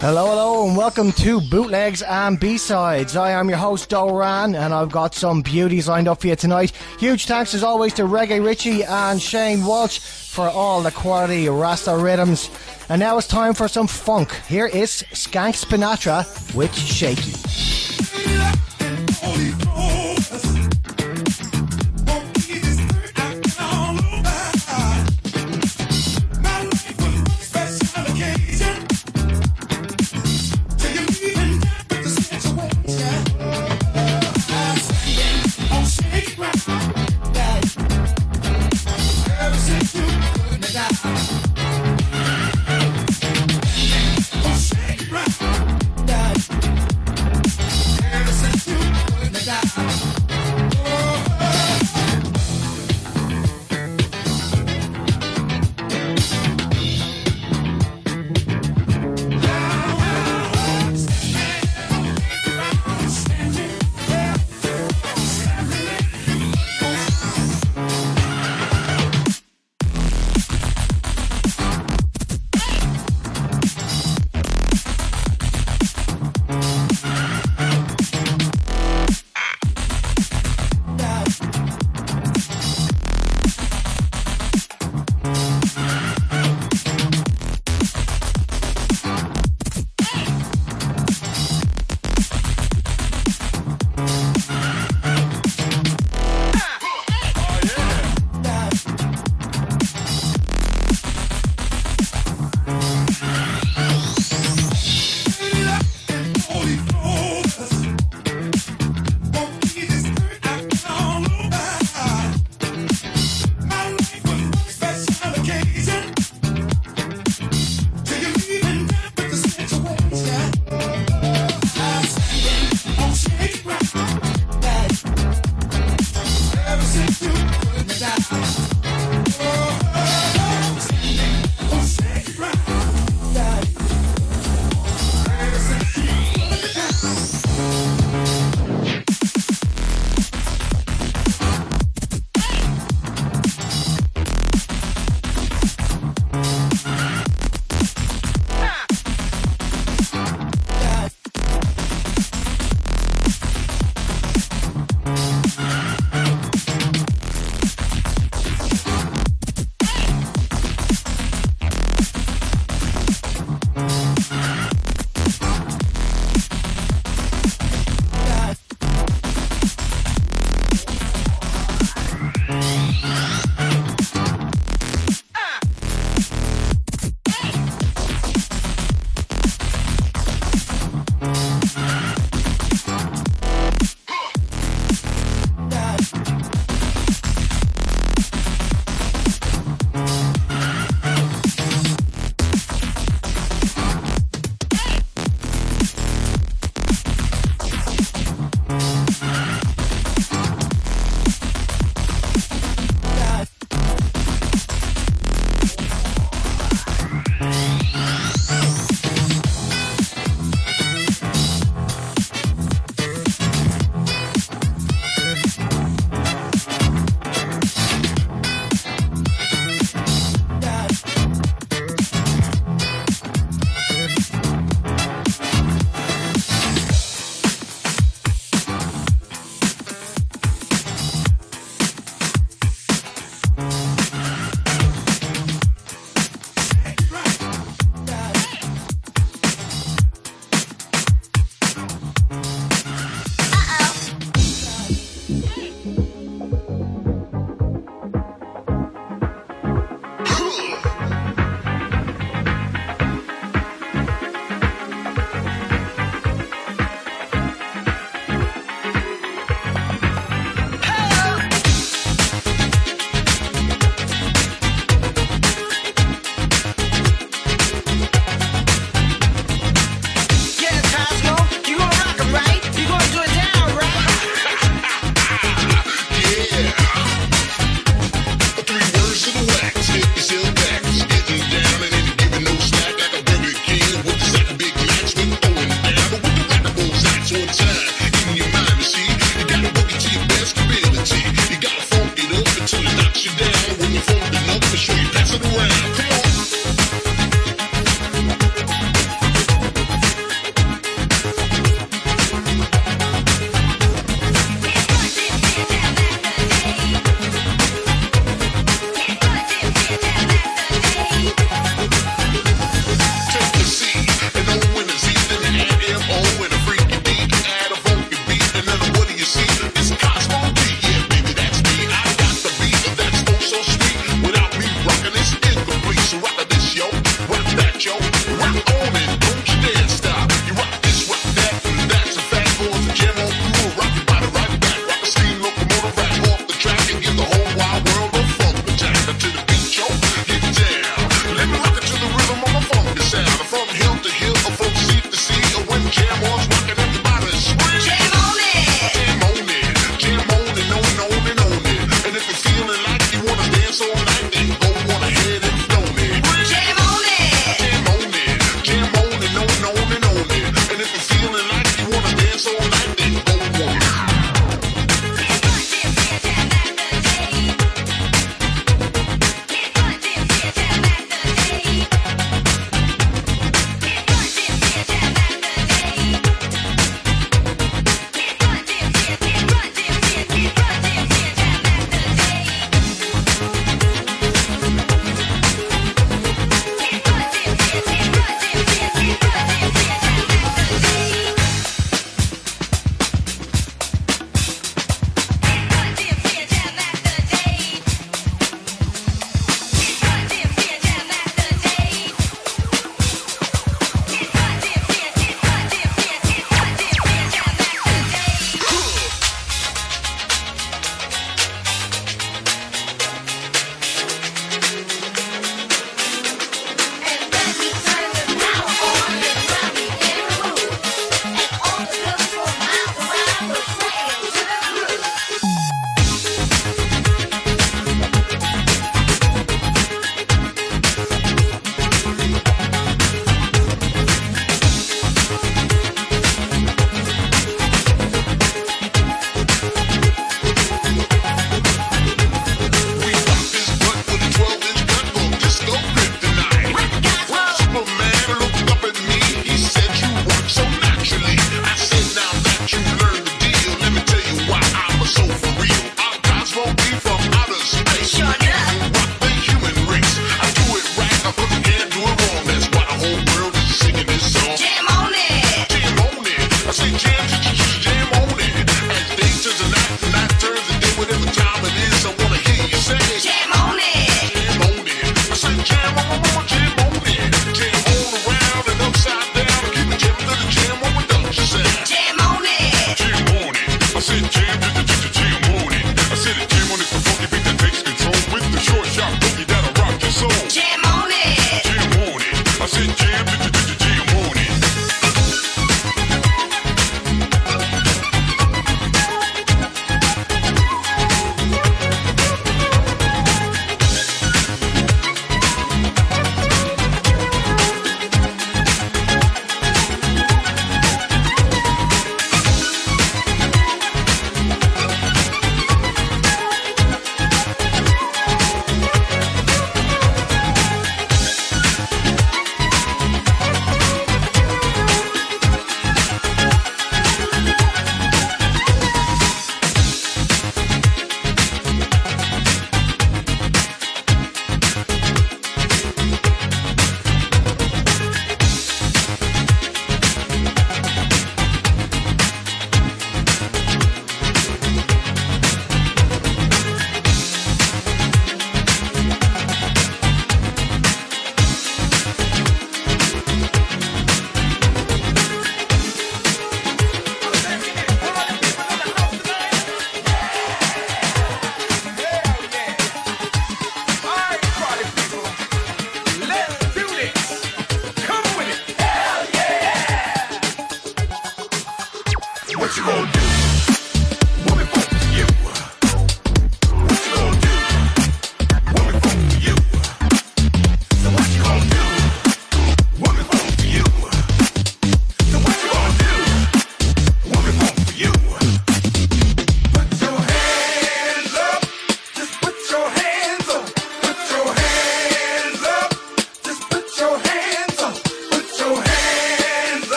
Hello, hello, and welcome to Bootlegs and B-Sides. I am your host, Doran, and I've got some beauties lined up for you tonight. Huge thanks, as always, to Reggae Richie and Shane Walsh for all the quality Rasta rhythms. And now it's time for some funk. Here is Skank Spinatra with Shaky.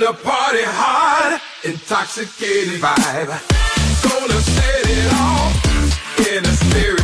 gonna party hard, intoxicated vibe. Gonna set it off in a spirit.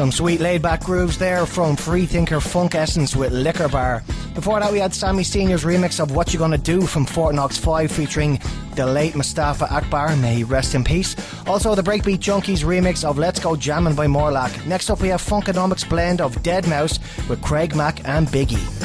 Some sweet laid back grooves there from Freethinker Funk Essence with Liquor Bar. Before that, we had Sammy Senior's remix of What You Gonna Do from Fort Knox 5 featuring the late Mustafa Akbar, may he rest in peace. Also, the Breakbeat Junkies remix of Let's Go Jammin' by Morlock. Next up, we have Funkonomics blend of Deadmau5 with Craig Mack and Biggie.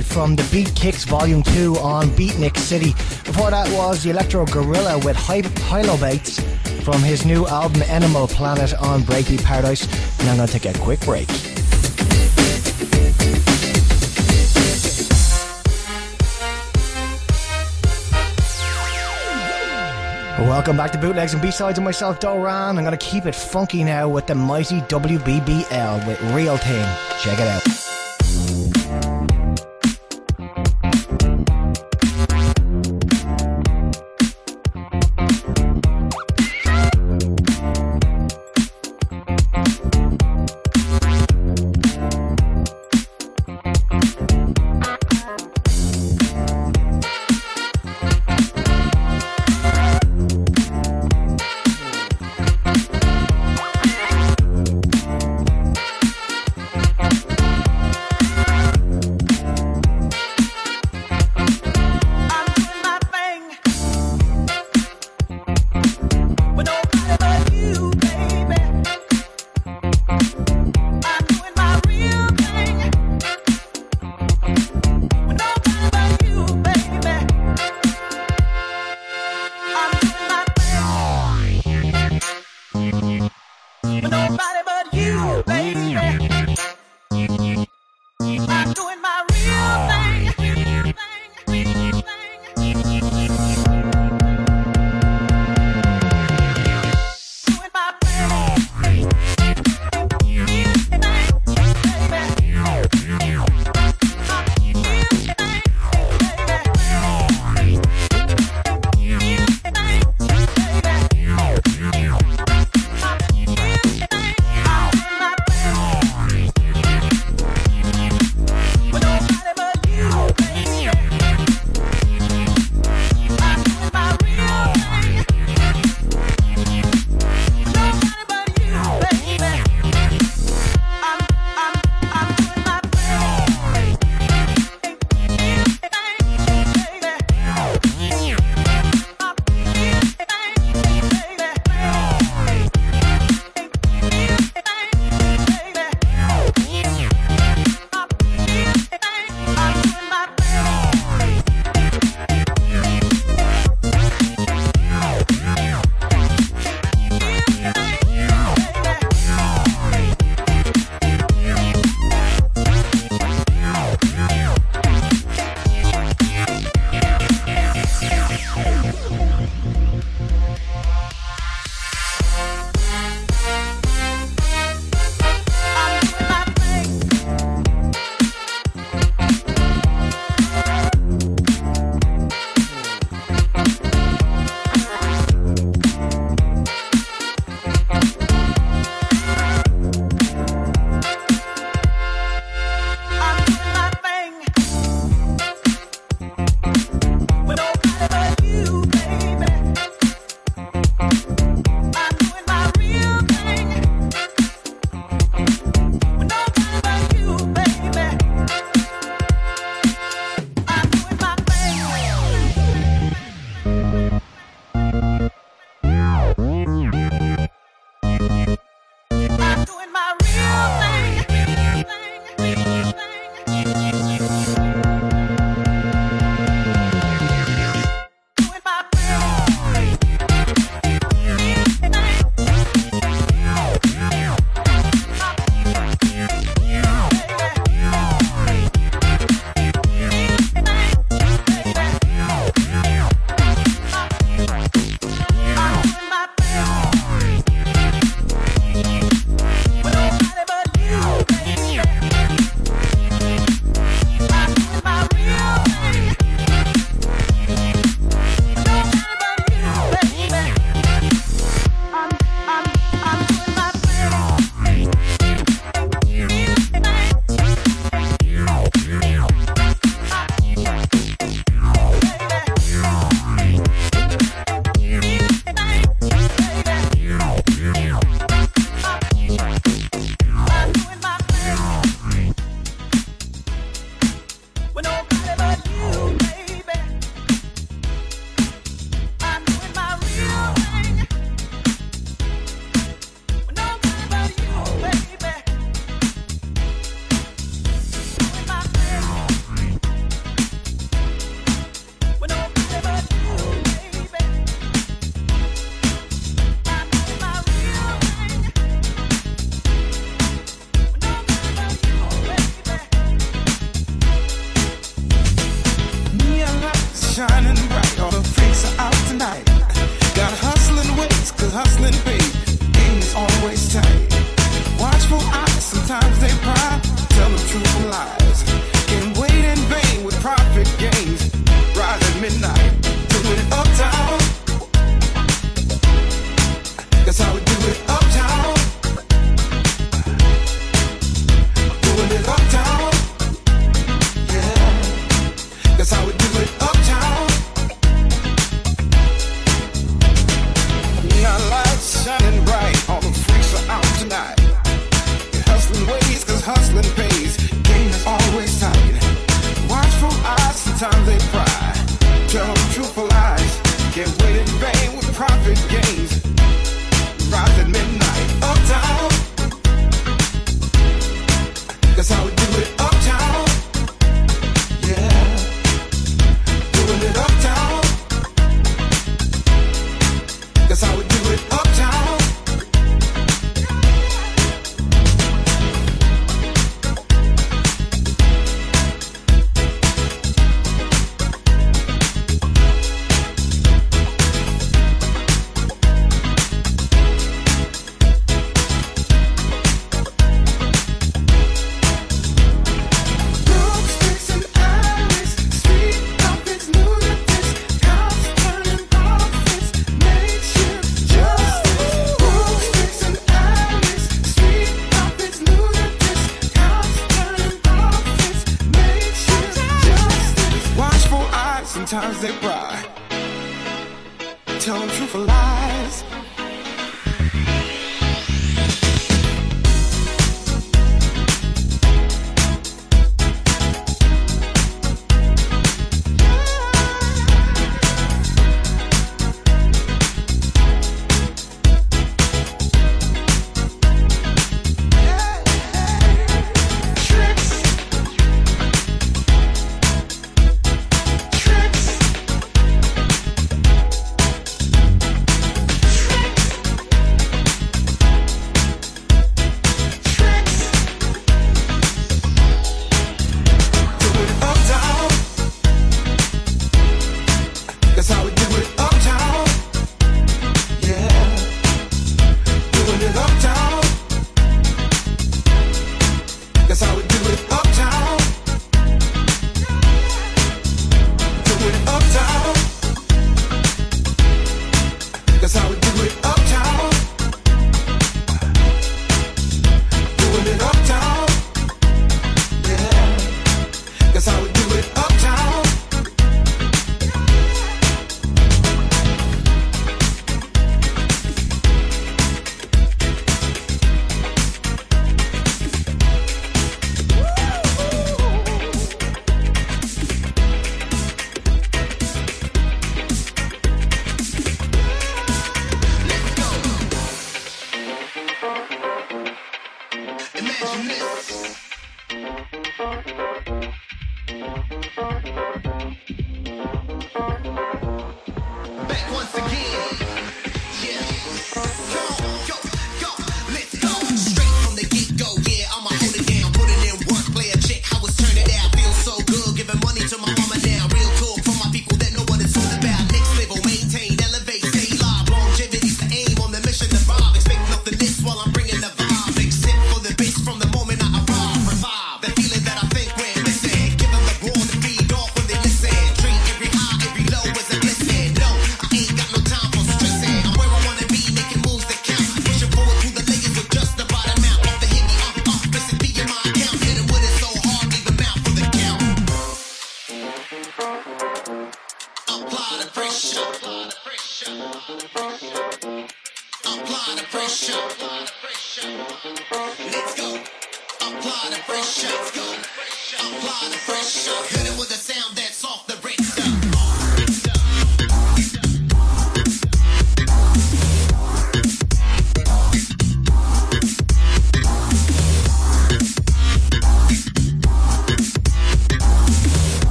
From the Beat Kicks Volume 2 on Beatnik City. Before that was the Electro Gorilla with Hype Hylobates from his new album Animal Planet on Breaky Paradise. And I'm going to take a quick break. Welcome back to Bootlegs and B-Sides of myself, Doran. I'm going to keep it funky now with the mighty WBBL with Real Thing. Check it out.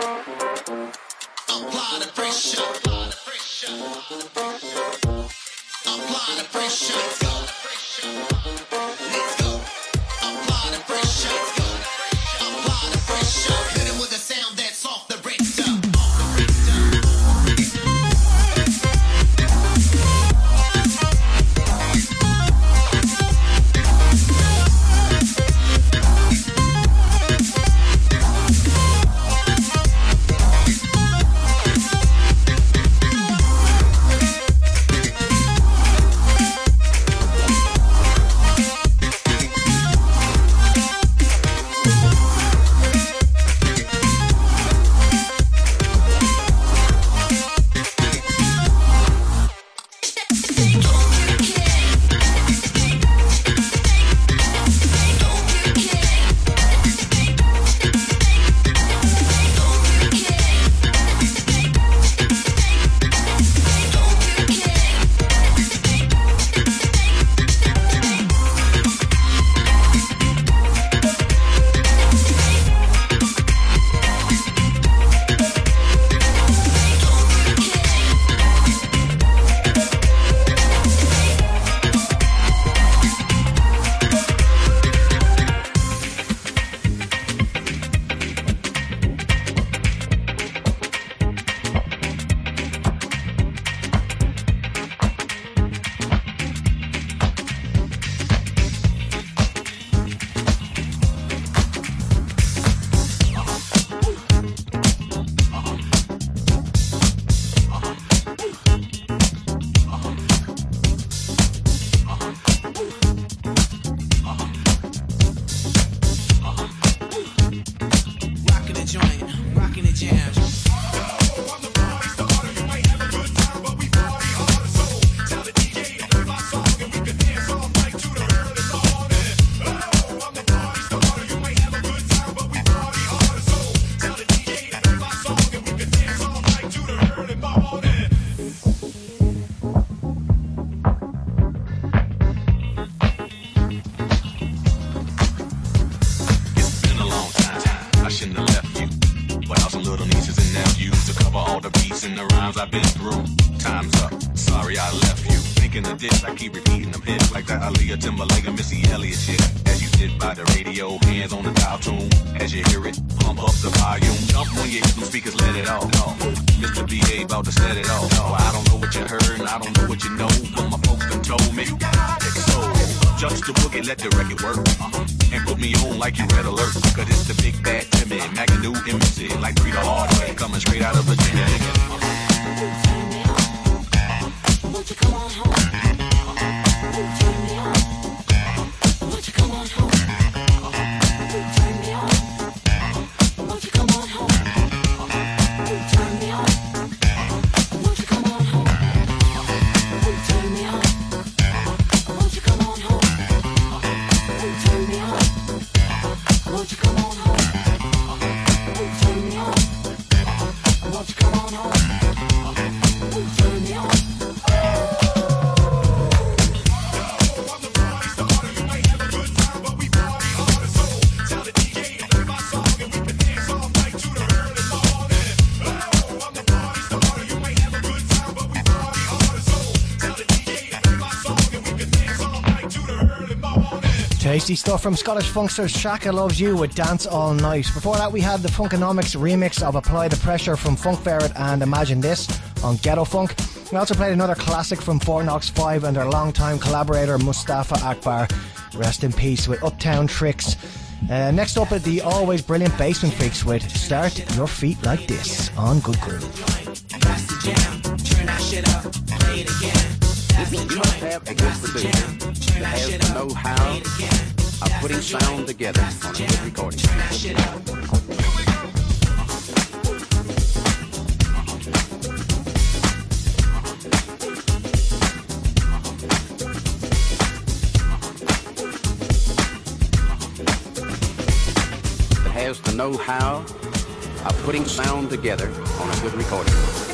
Apply the pressure. Apply the pressure. Tasty stuff from Scottish Funksters Shaka Loves You with Dance All Night. Before that, we had the Funkanomics remix of Apply the Pressure from Funk Ferret and Imagine This on Ghetto Funk. We also played another classic from Fort Knox Five and our longtime collaborator Mustafa Akbar. Rest in peace with Uptown Tricks. Uh, next up at the always brilliant Basement Freaks with Start Your Feet Like This on Good Groove. You must have a good producer that has the know-how of putting sound together on a good recording. That has the know-how of putting sound together on a good recording.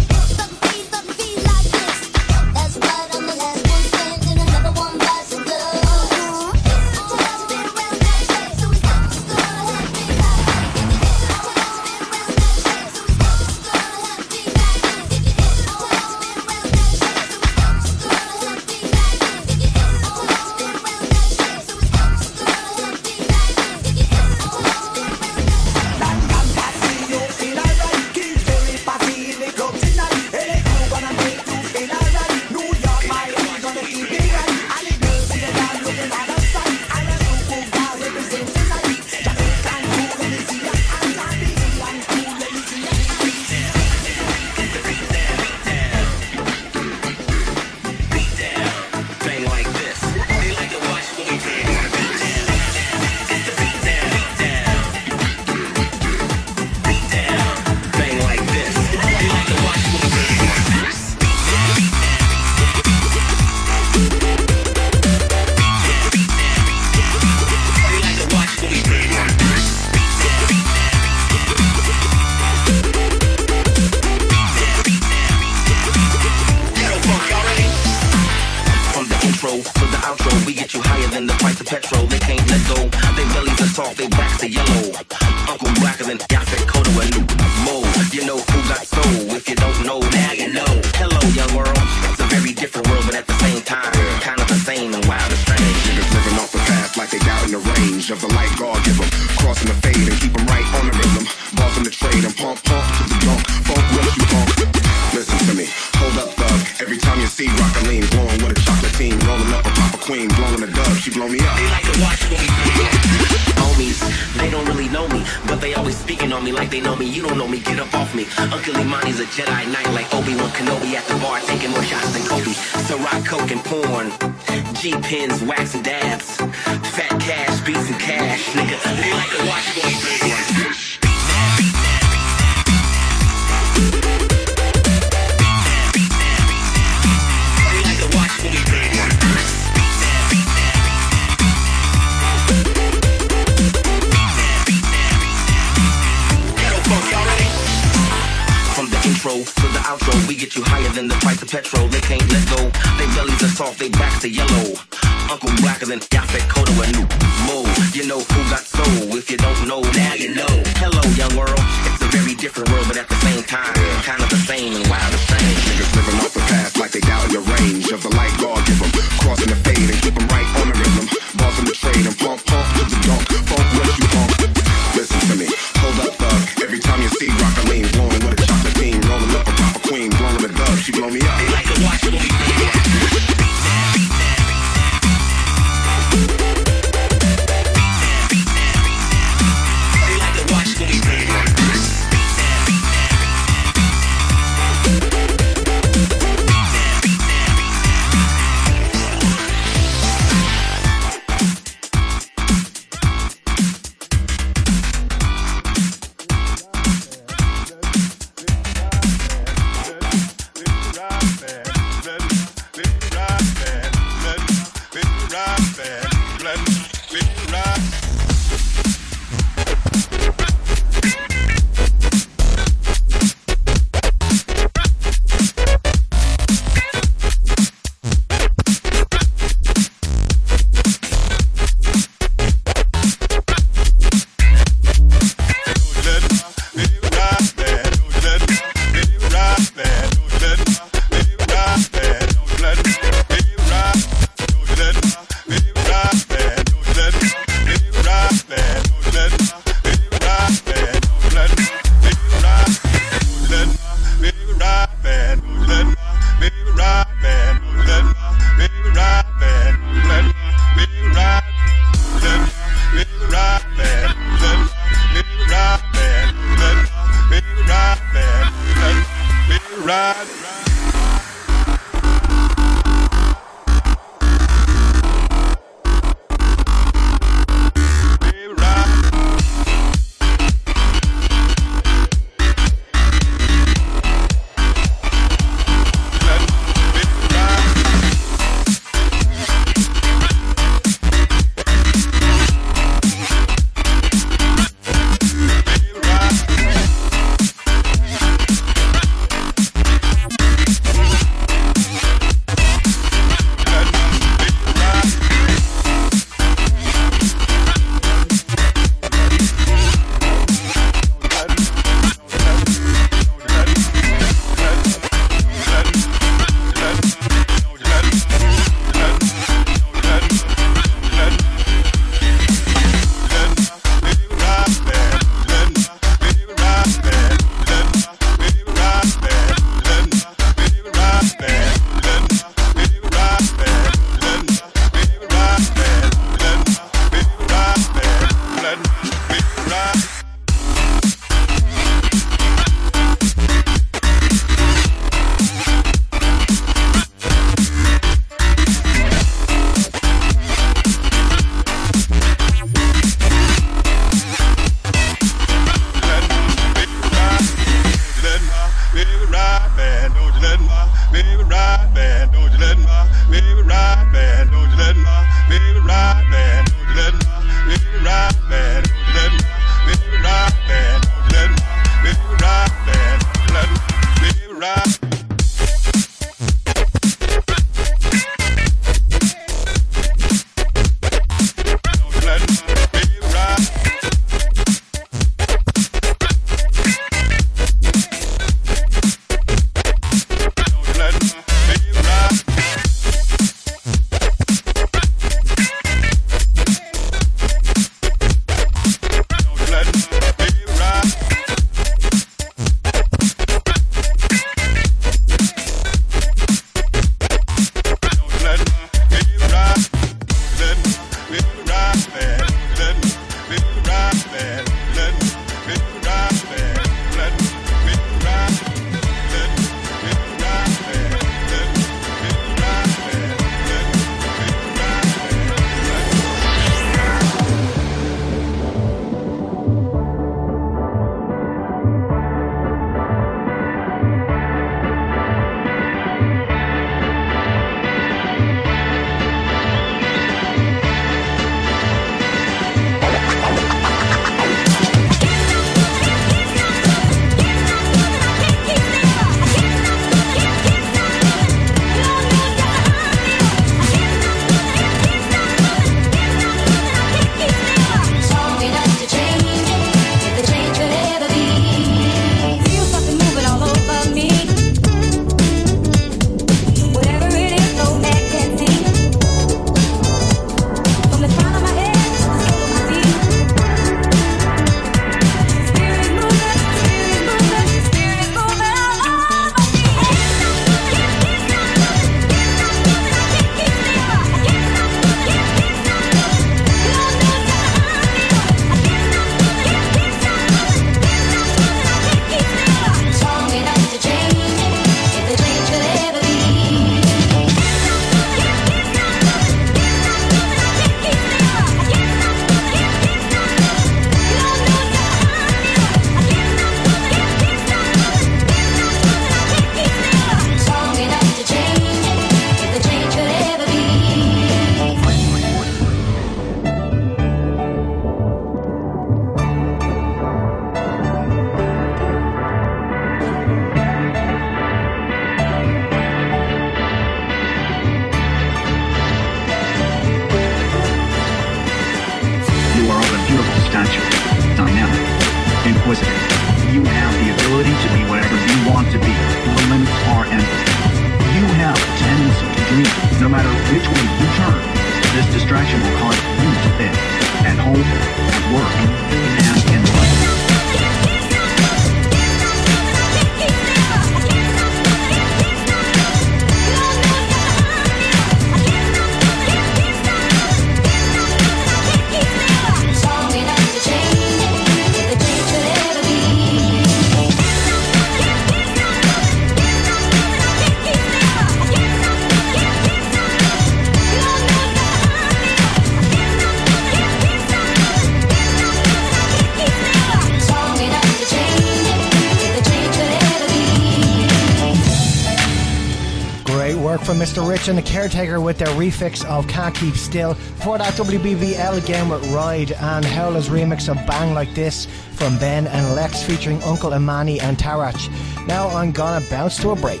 Rich and the Caretaker with their refix of Can't Keep Still. Before that, WBVL again with Ride and Howler's remix of Bang Like This from Ben and Lex featuring Uncle Imani and Tarach. Now I'm gonna bounce to a break.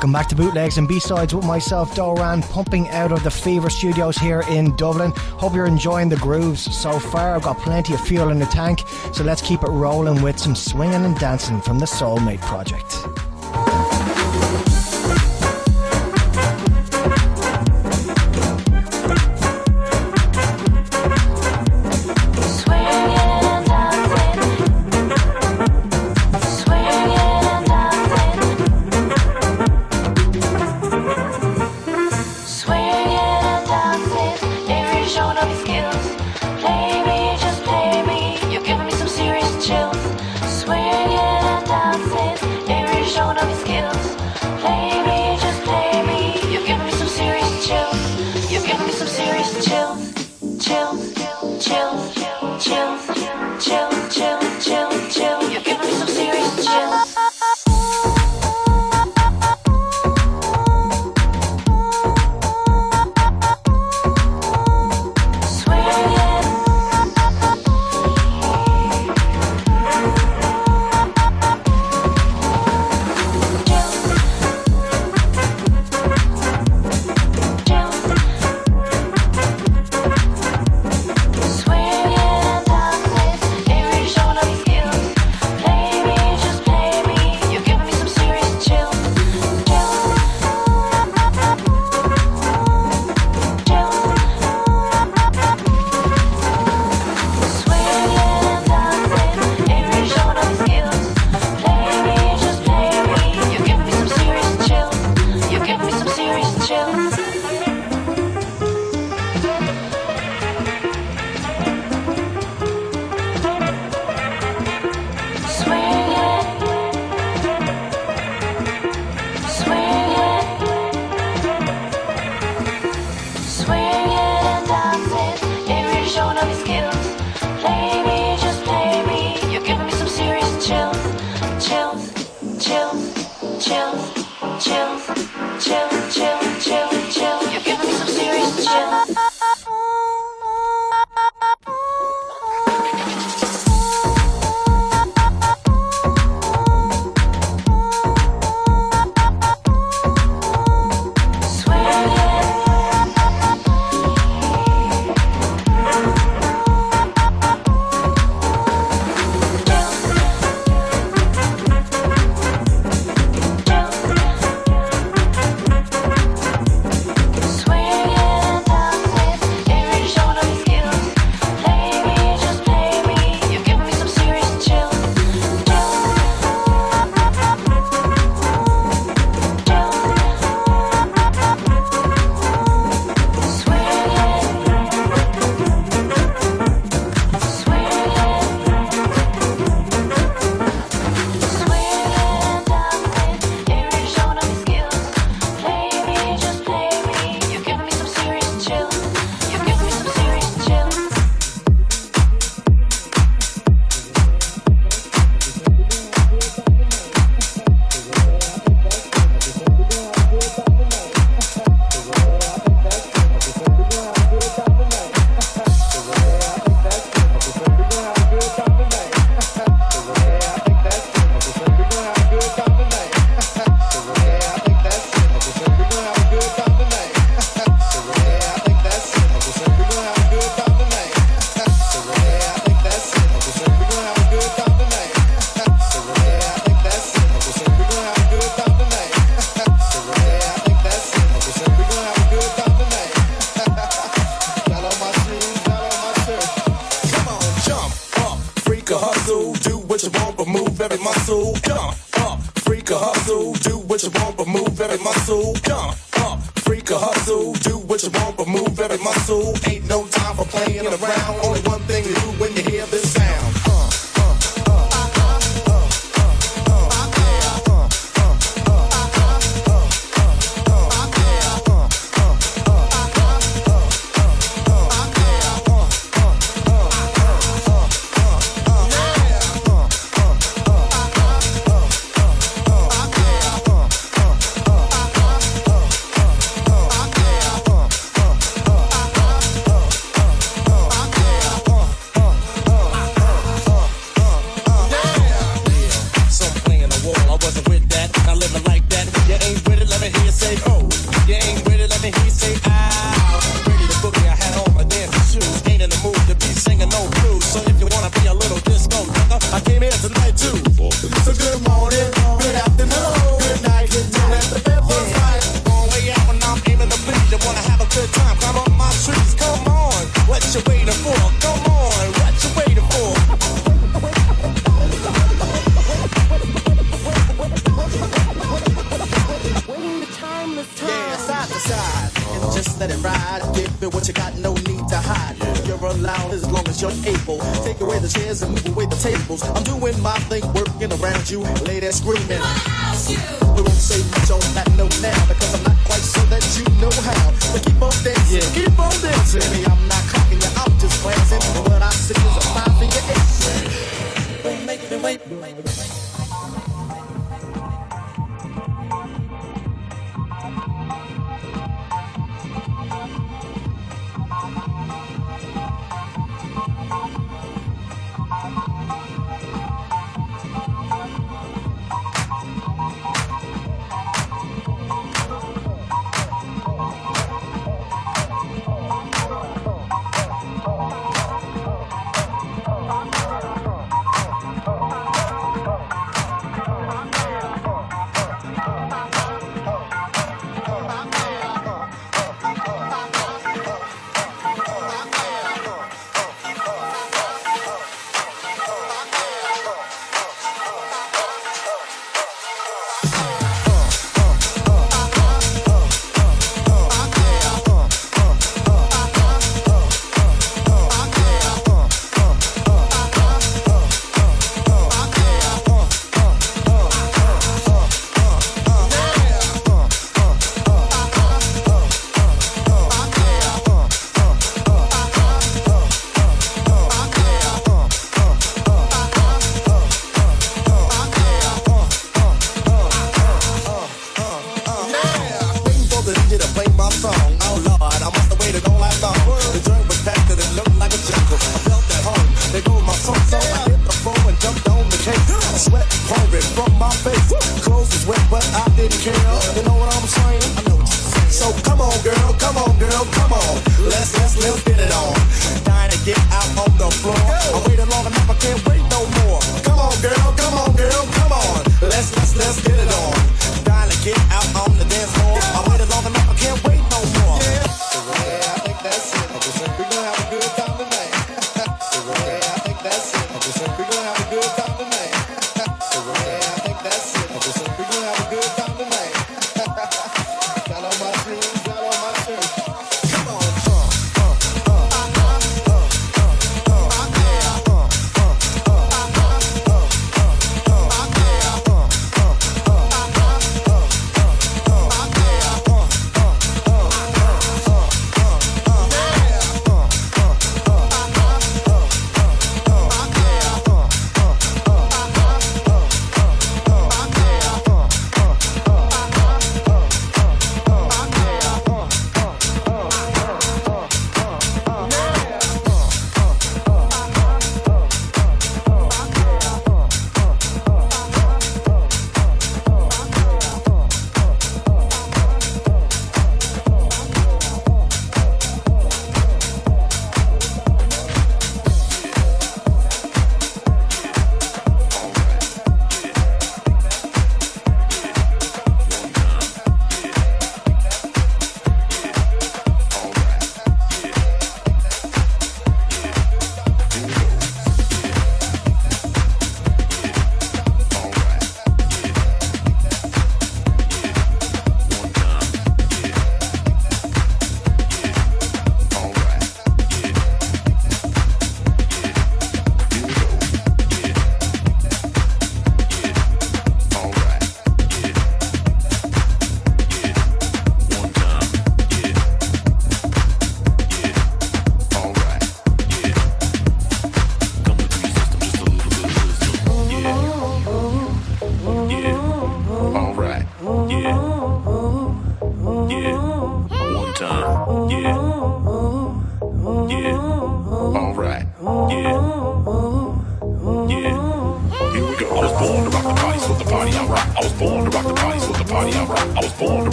Welcome back to Bootlegs and B-Sides with myself, Doran, pumping out of the Fever Studios here in Dublin. Hope you're enjoying the grooves so far. I've got plenty of fuel in the tank, so let's keep it rolling with some swinging and dancing from the Soulmate Project.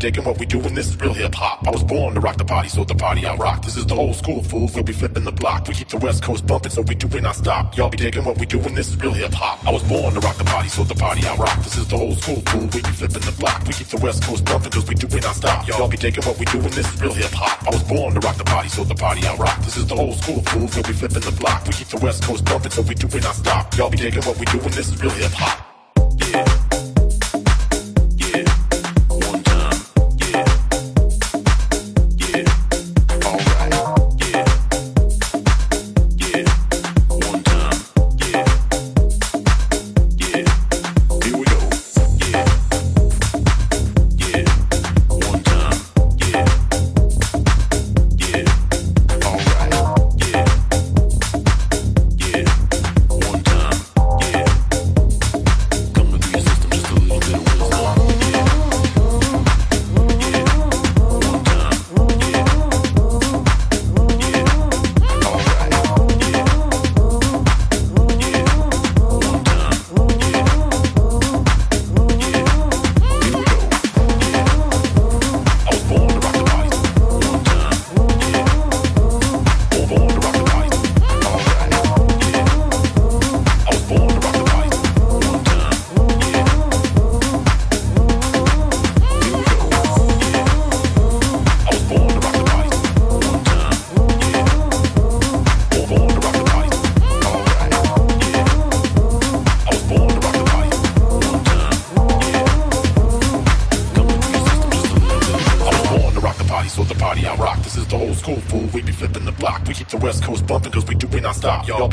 digging what we do, and this is real hip hop. I was born to rock the party, so the party I rock. This is the old school, fools. We'll be flipping the block. We keep the West Coast bumping, so we do it not stop. Y'all be digging what we do, and this is real hip hop. I was born to rock the party, so the party I rock. This is the old school, fool. We be flipping the block. We keep the West Coast bumping, cause we do it not stop. Y'all be digging what we do, and this is real hip hop. I was born to rock the party, so the party I rock. This is the old school, fool. We'll be flipping the block. We keep the West Coast bumping, so we do it not stop. Y'all be digging what we do, and this is real hip hop.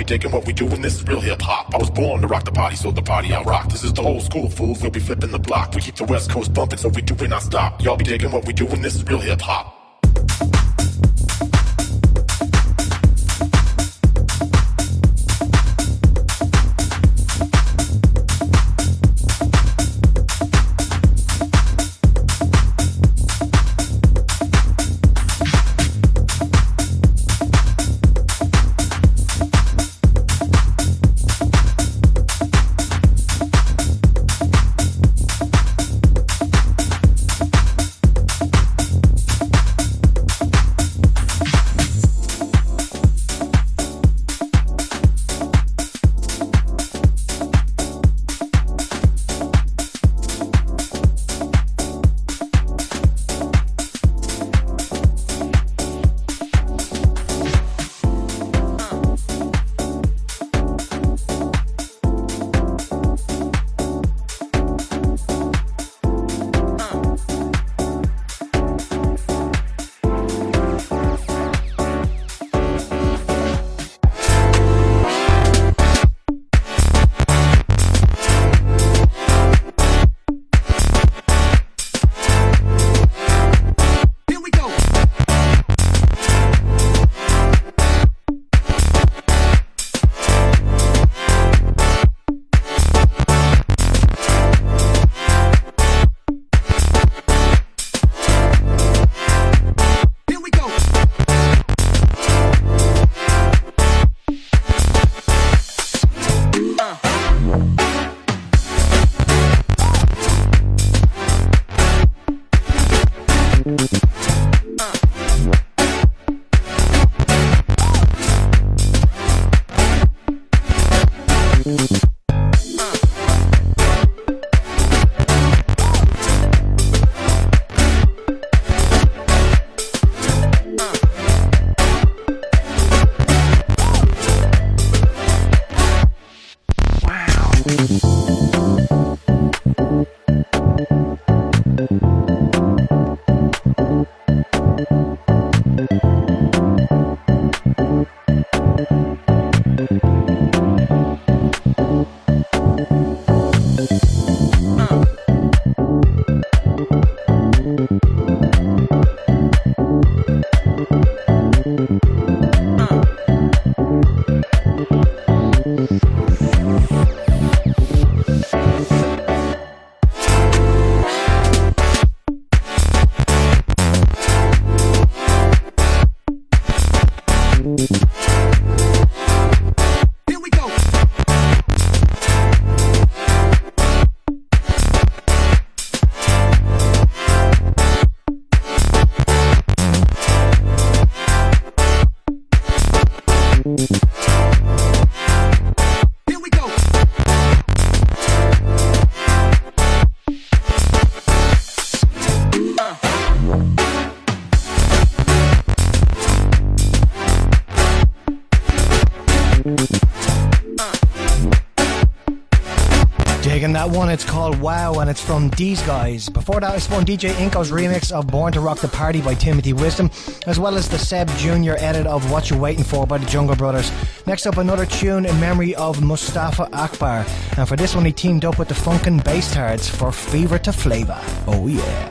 digging what we do, when this is real hip hop. I was born to rock the party, so the party I rock. This is the old school, fools. We'll be flipping the block. We keep the West Coast bumping, so we do it not stop. Y'all be digging what we do, when this is real hip hop. Wow, and it's from these guys. Before that, it's from DJ Inko's remix of Born to Rock the Party by Timothy Wisdom, as well as the Seb Jr. edit of What You Waiting For by the Jungle Brothers. Next up, another tune in memory of Mustafa Akbar, and for this one, he teamed up with the Funkin' Bastards for Fever to Flavor. Oh, yeah.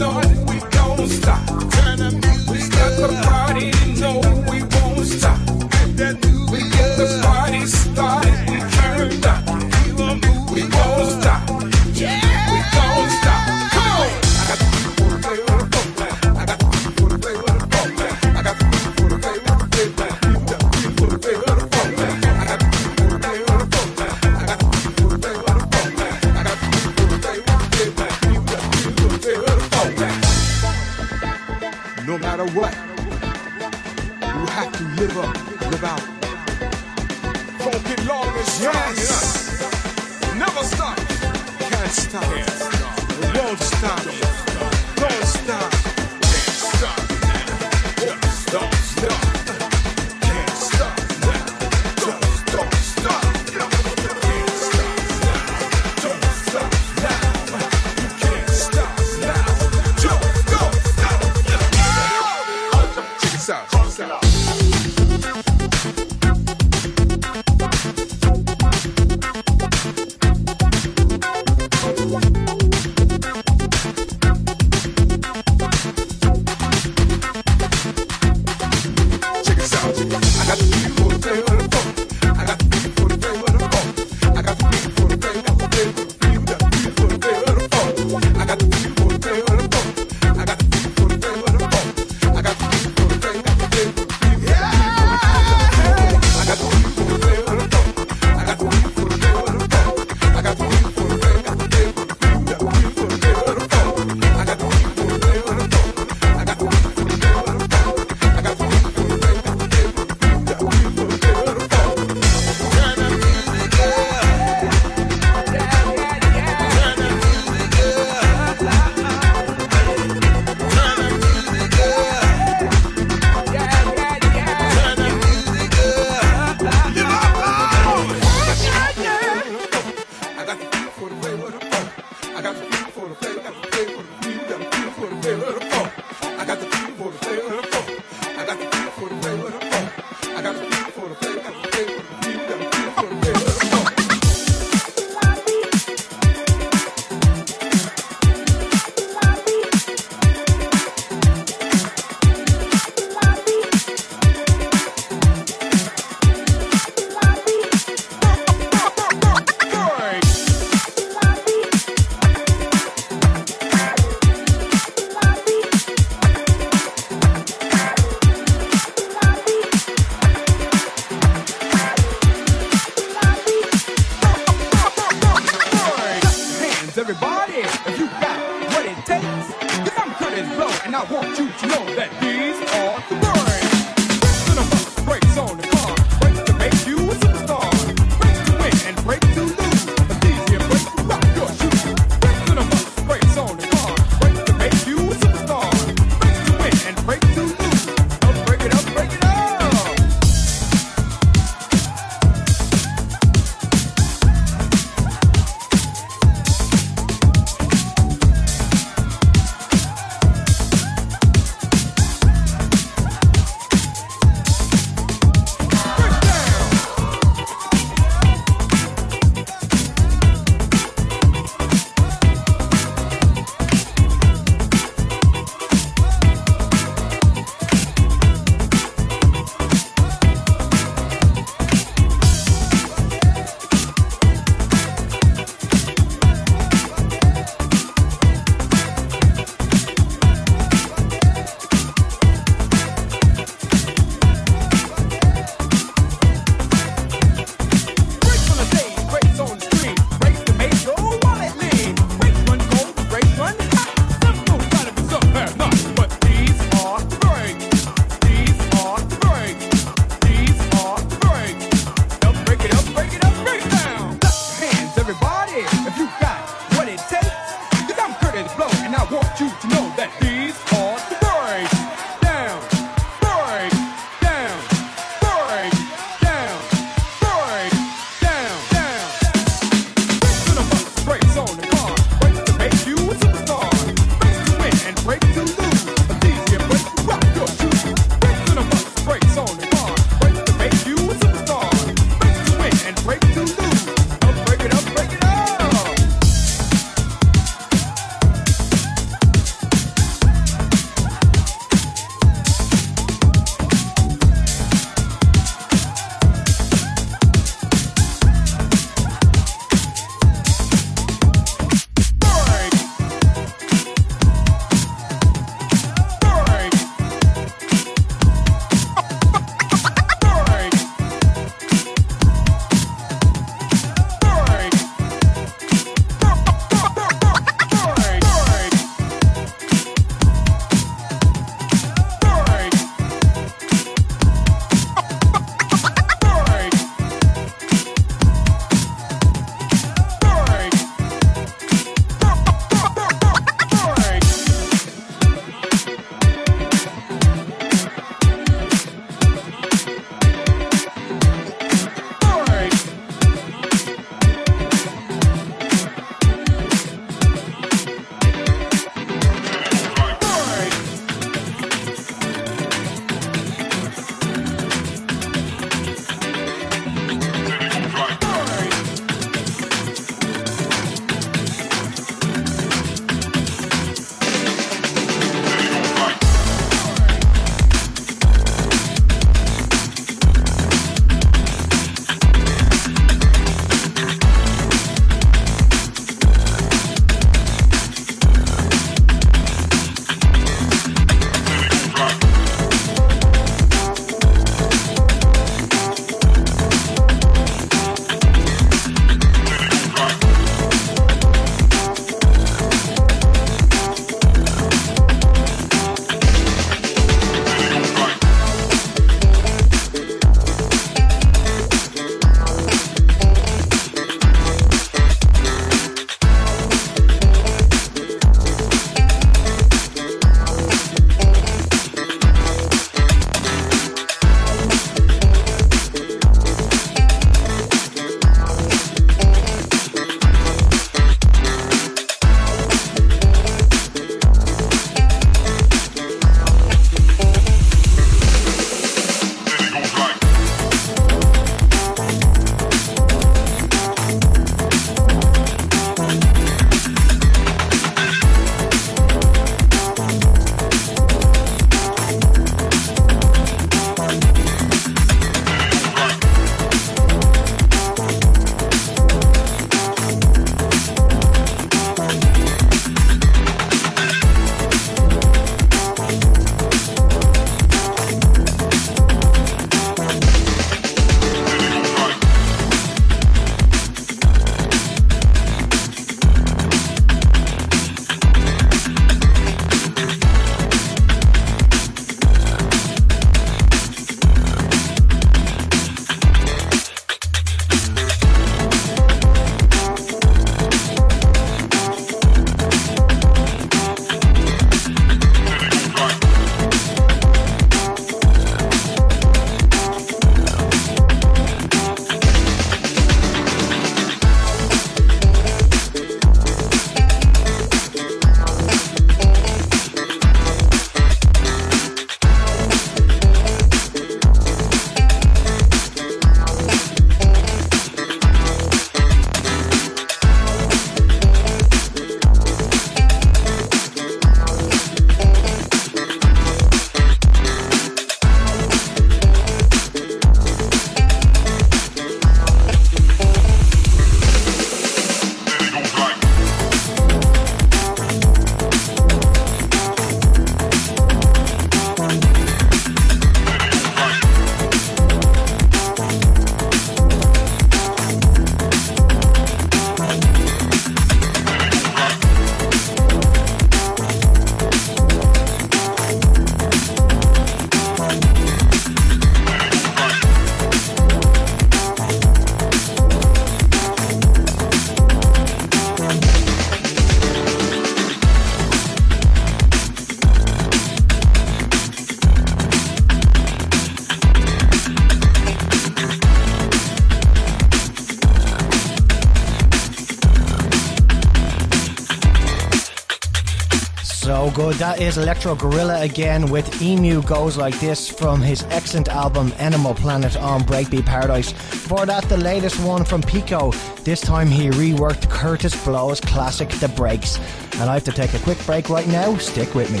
good. That is Electro Gorilla again with Emu Goes Like This from his excellent album Animal Planet on Breakbeat Paradise. For that, the latest one from Pico. This time he reworked Kurtis Blow's classic The Breaks. And I have to take a quick break right now. Stick with me.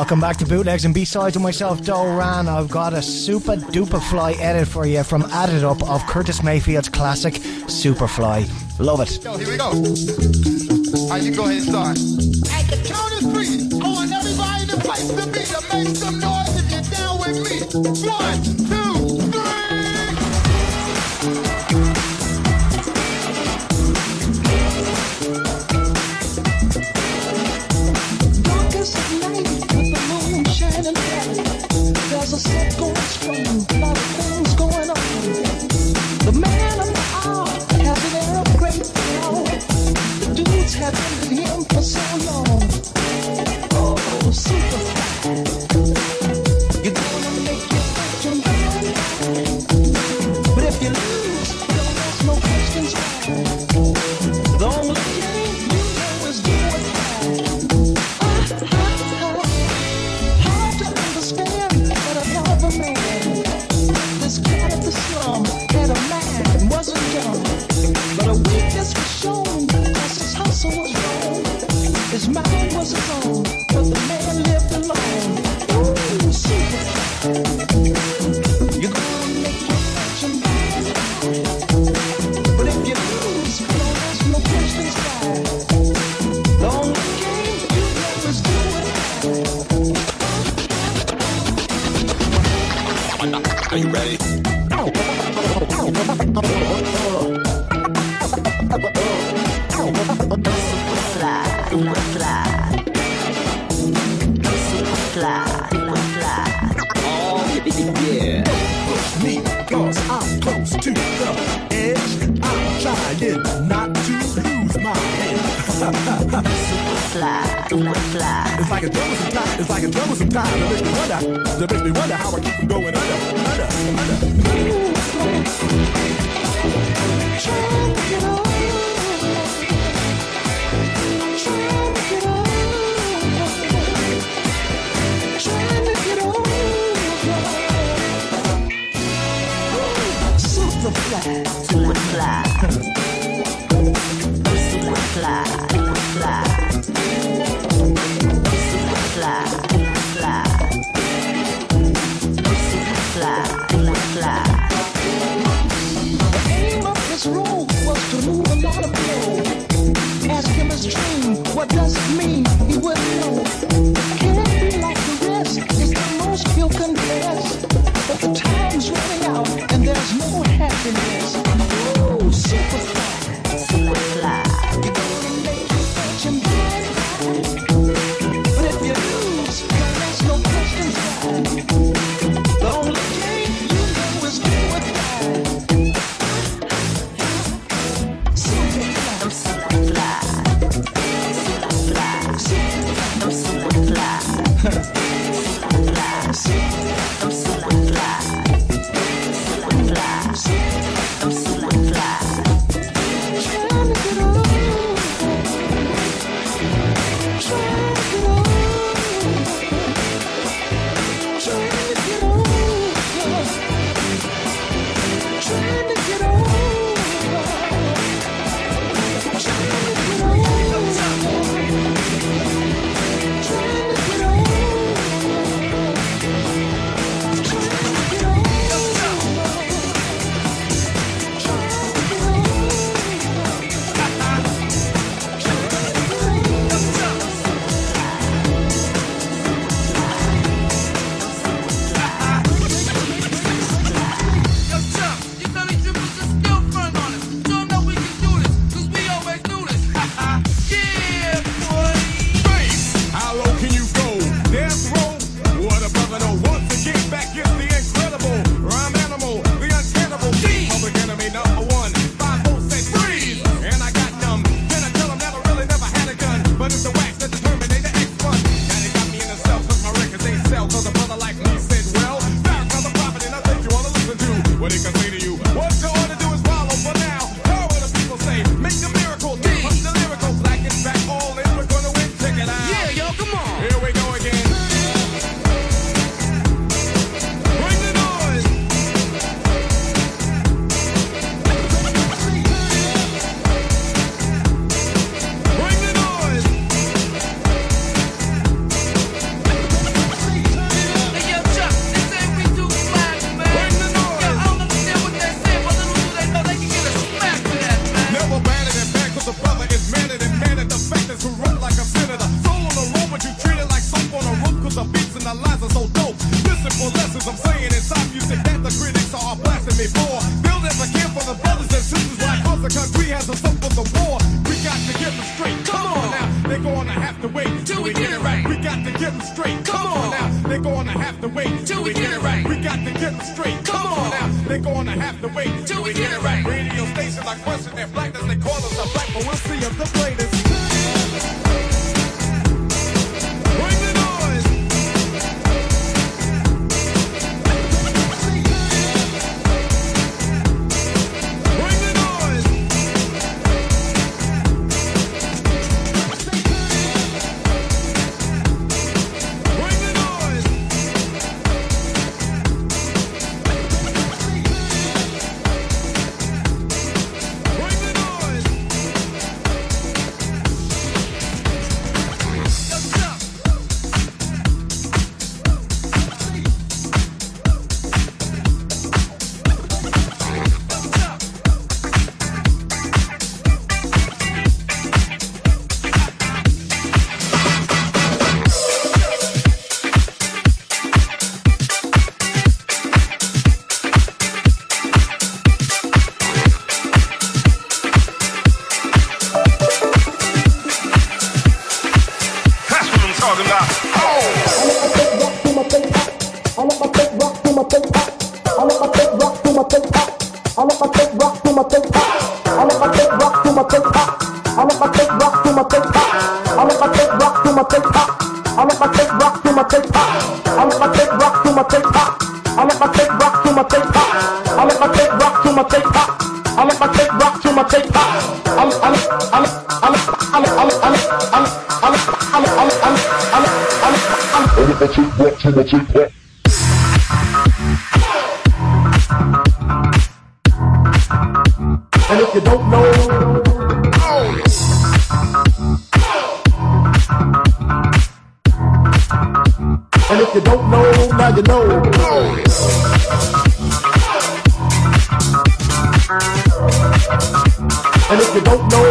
Welcome back to Bootlegs and B-Sides with myself, Doran. I've got a super duper fly edit for you from Added Up of Curtis Mayfield's classic Superfly. Love it. Yo, here we go. All right, you go ahead and start. At the count of three, I want everybody in the place to be to make some noise if you're down with me. One. Now you know. And if you don't know,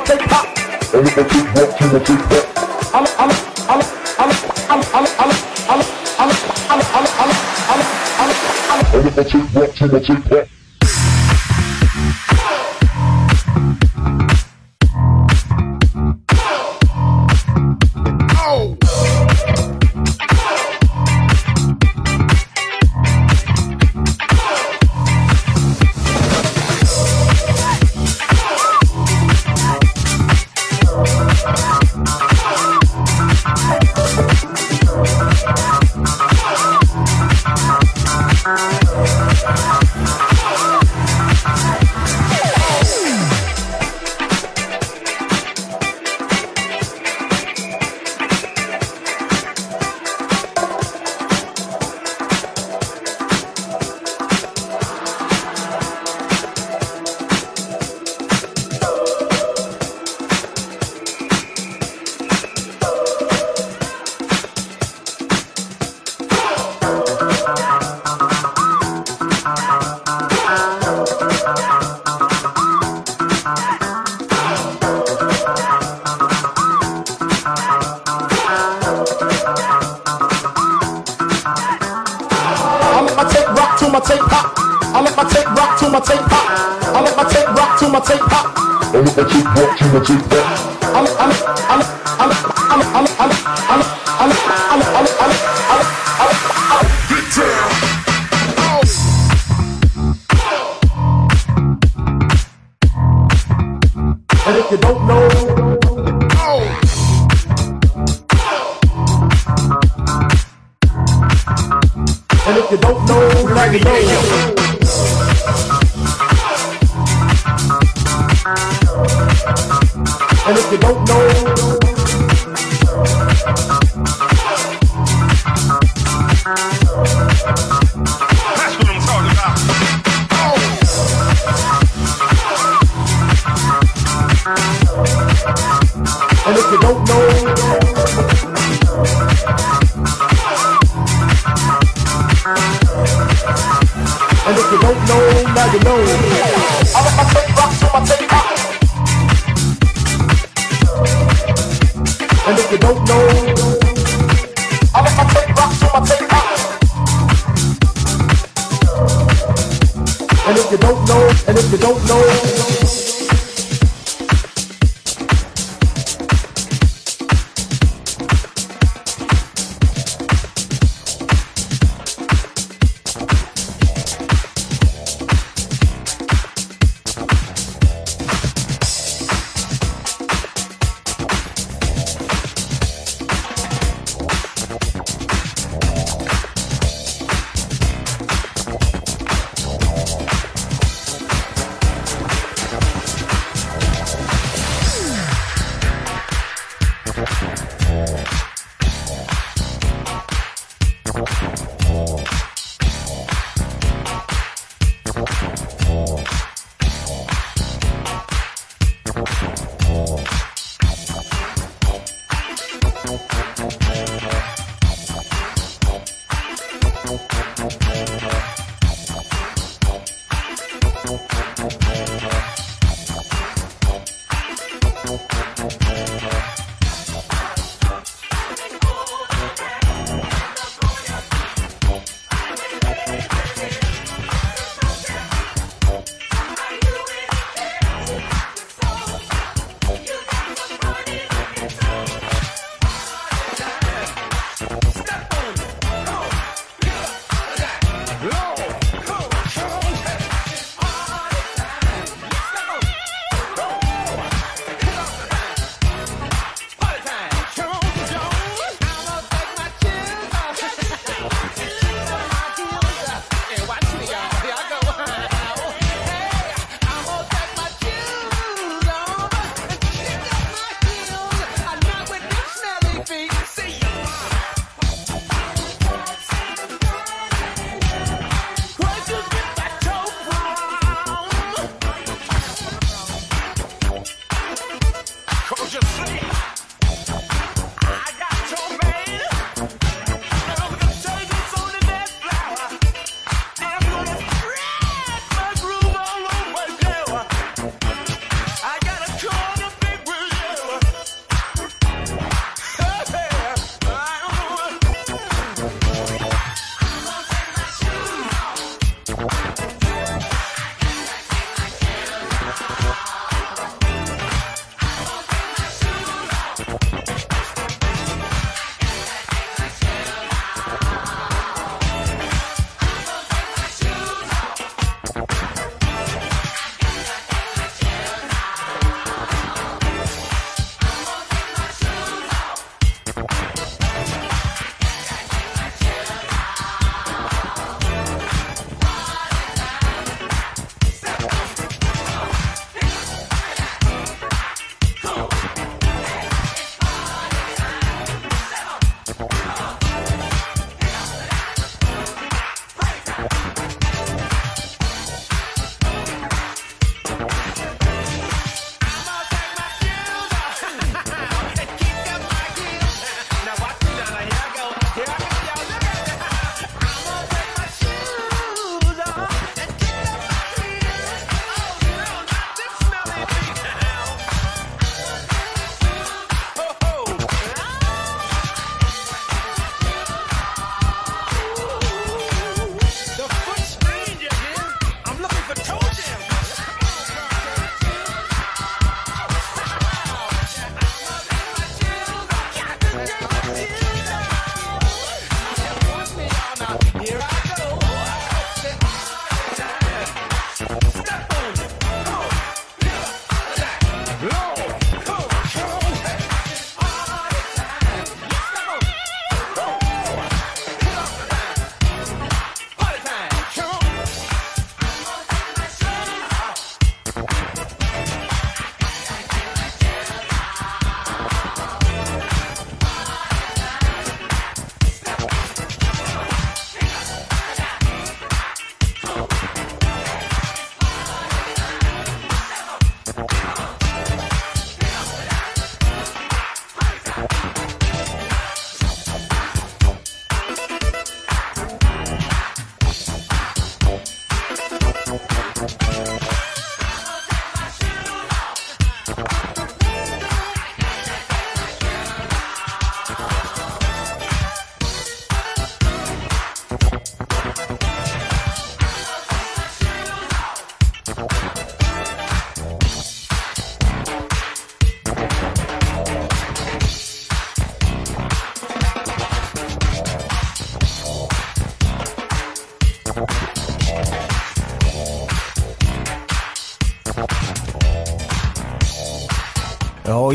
tape rock to my tape pop. I let my tape rock to my tape pop. I let, I let, I let, I let, I let, I let, I let, I let, I let, I let, I let, I let, I let, I let, I let. I let my tape rock to my tape pop. I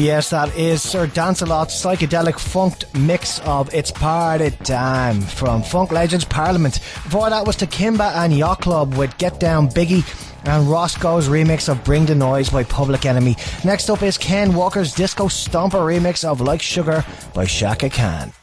yes, that is Sir Dancelot's psychedelic funked mix of It's Party Time from Funk Legends Parliament. Before that was Takimba and Yacht Club with Get Down Biggie and Roscoe's remix of Bring the Noise by Public Enemy. Next up is Ken Walker's Disco Stomper remix of Like Sugar by Chaka Khan.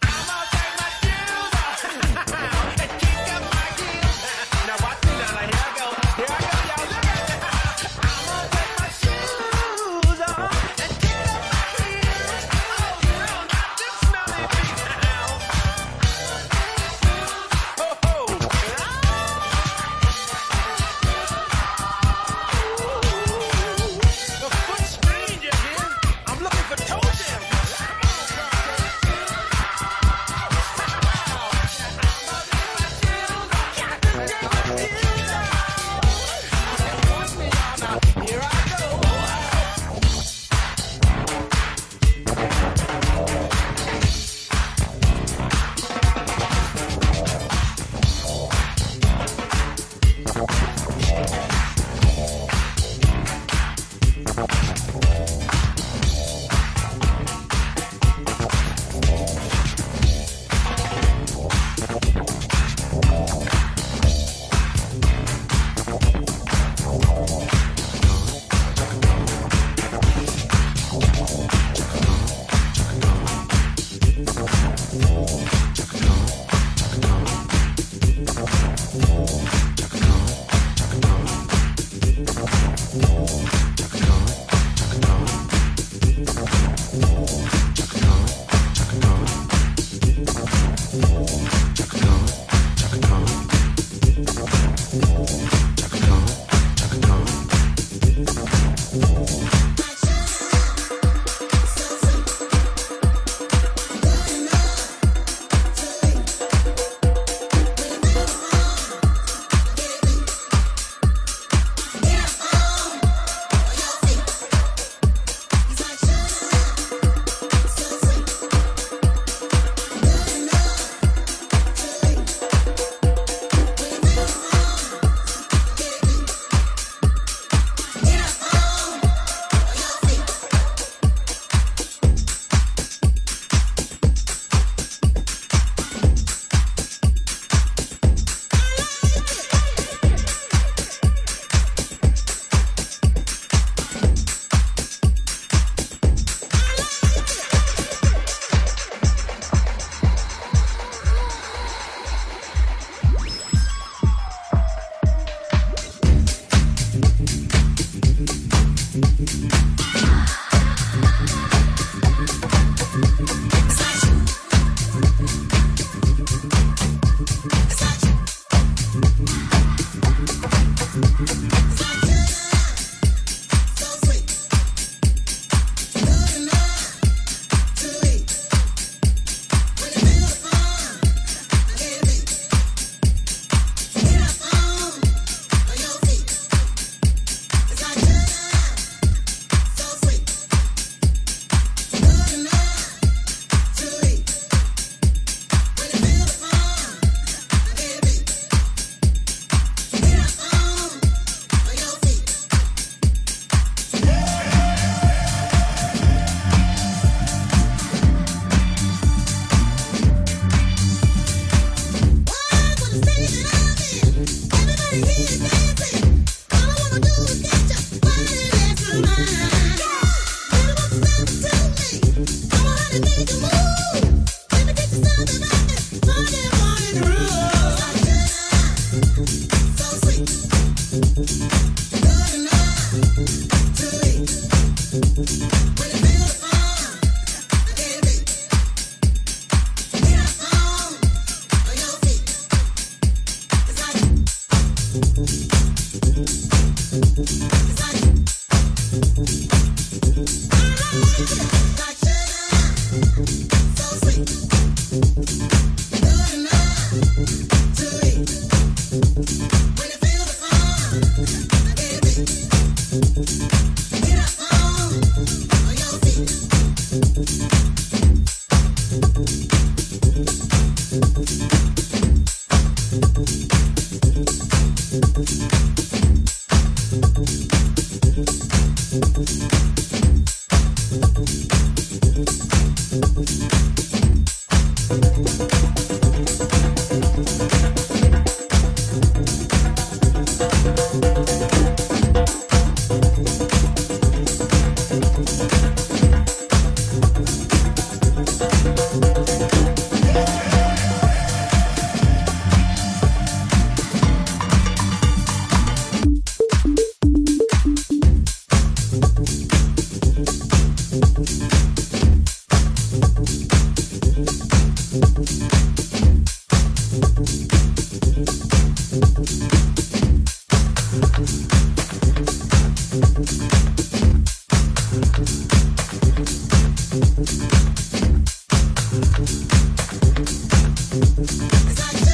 Cause I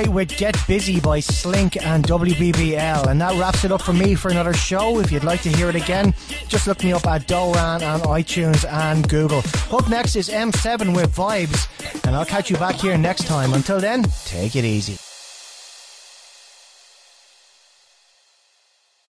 finished with Get Busy by Slink and WBBL, and that wraps it up for me for another show. If you'd like to hear it again, just look me up at Doran on iTunes and Google. Up next is M7 with Vibes, and I'll catch you back here next time. Until then, take it easy.